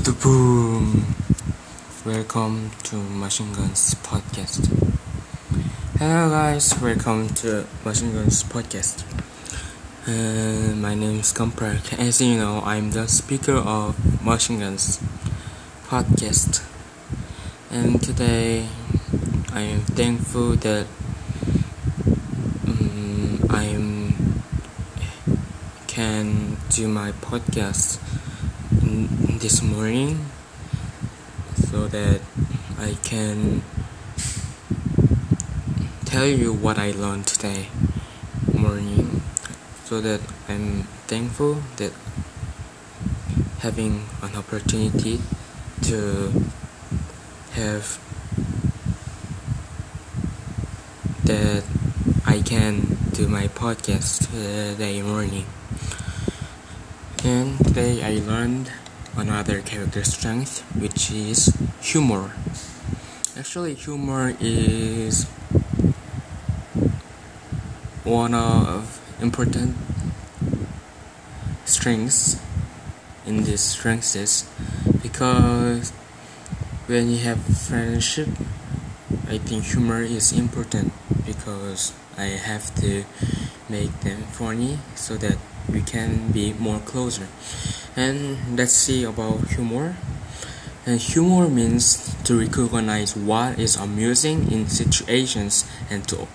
boom. Welcome to Machine Guns Podcast. Hello guys, welcome to Machine Guns Podcast. Uh, my name is Kampark. As you know, I'm the speaker of Machine Guns Podcast. And today, I am thankful that um, I can do my podcast this morning so that I can tell you what I learned today morning so that I'm thankful that having an opportunity to have that I can do my podcast today morning. And today I learned another character strength which is humor. Actually humor is one of important strengths in these strengths because when you have friendship i think humor is important because i have to make them funny so that we can be more closer. And let's see about humor. And humor means to recognize what is amusing in situations and to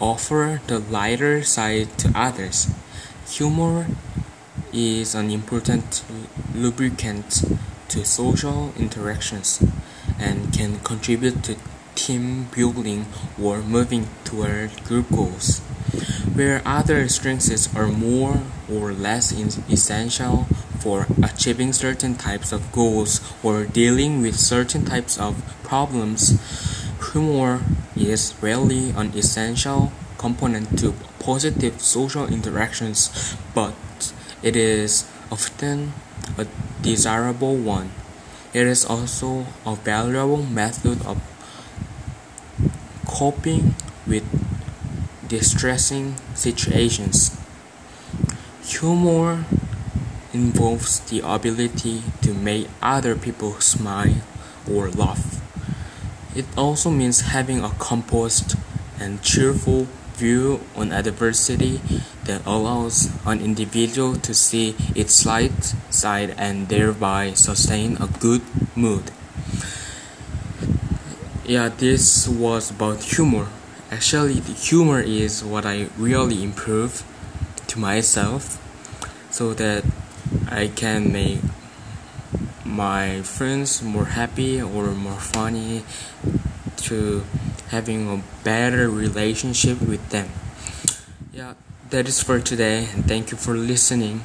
offer the lighter side to others. Humor is an important lubricant to social interactions and can contribute to team building or moving toward group goals where other strengths are more or less essential for achieving certain types of goals or dealing with certain types of problems, humor is rarely an essential component to positive social interactions, but it is often a desirable one. It is also a valuable method of coping with distressing situations. Humor involves the ability to make other people smile or laugh. It also means having a composed and cheerful view on adversity that allows an individual to see its light side and thereby sustain a good mood. Yeah, this was about humor. Actually, the humor is what I really improve to myself so that I can make my friends more happy or more funny to having a better relationship with them. Yeah, that is for today. Thank you for listening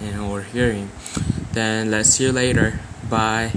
and or hearing. Then let's see you later. Bye.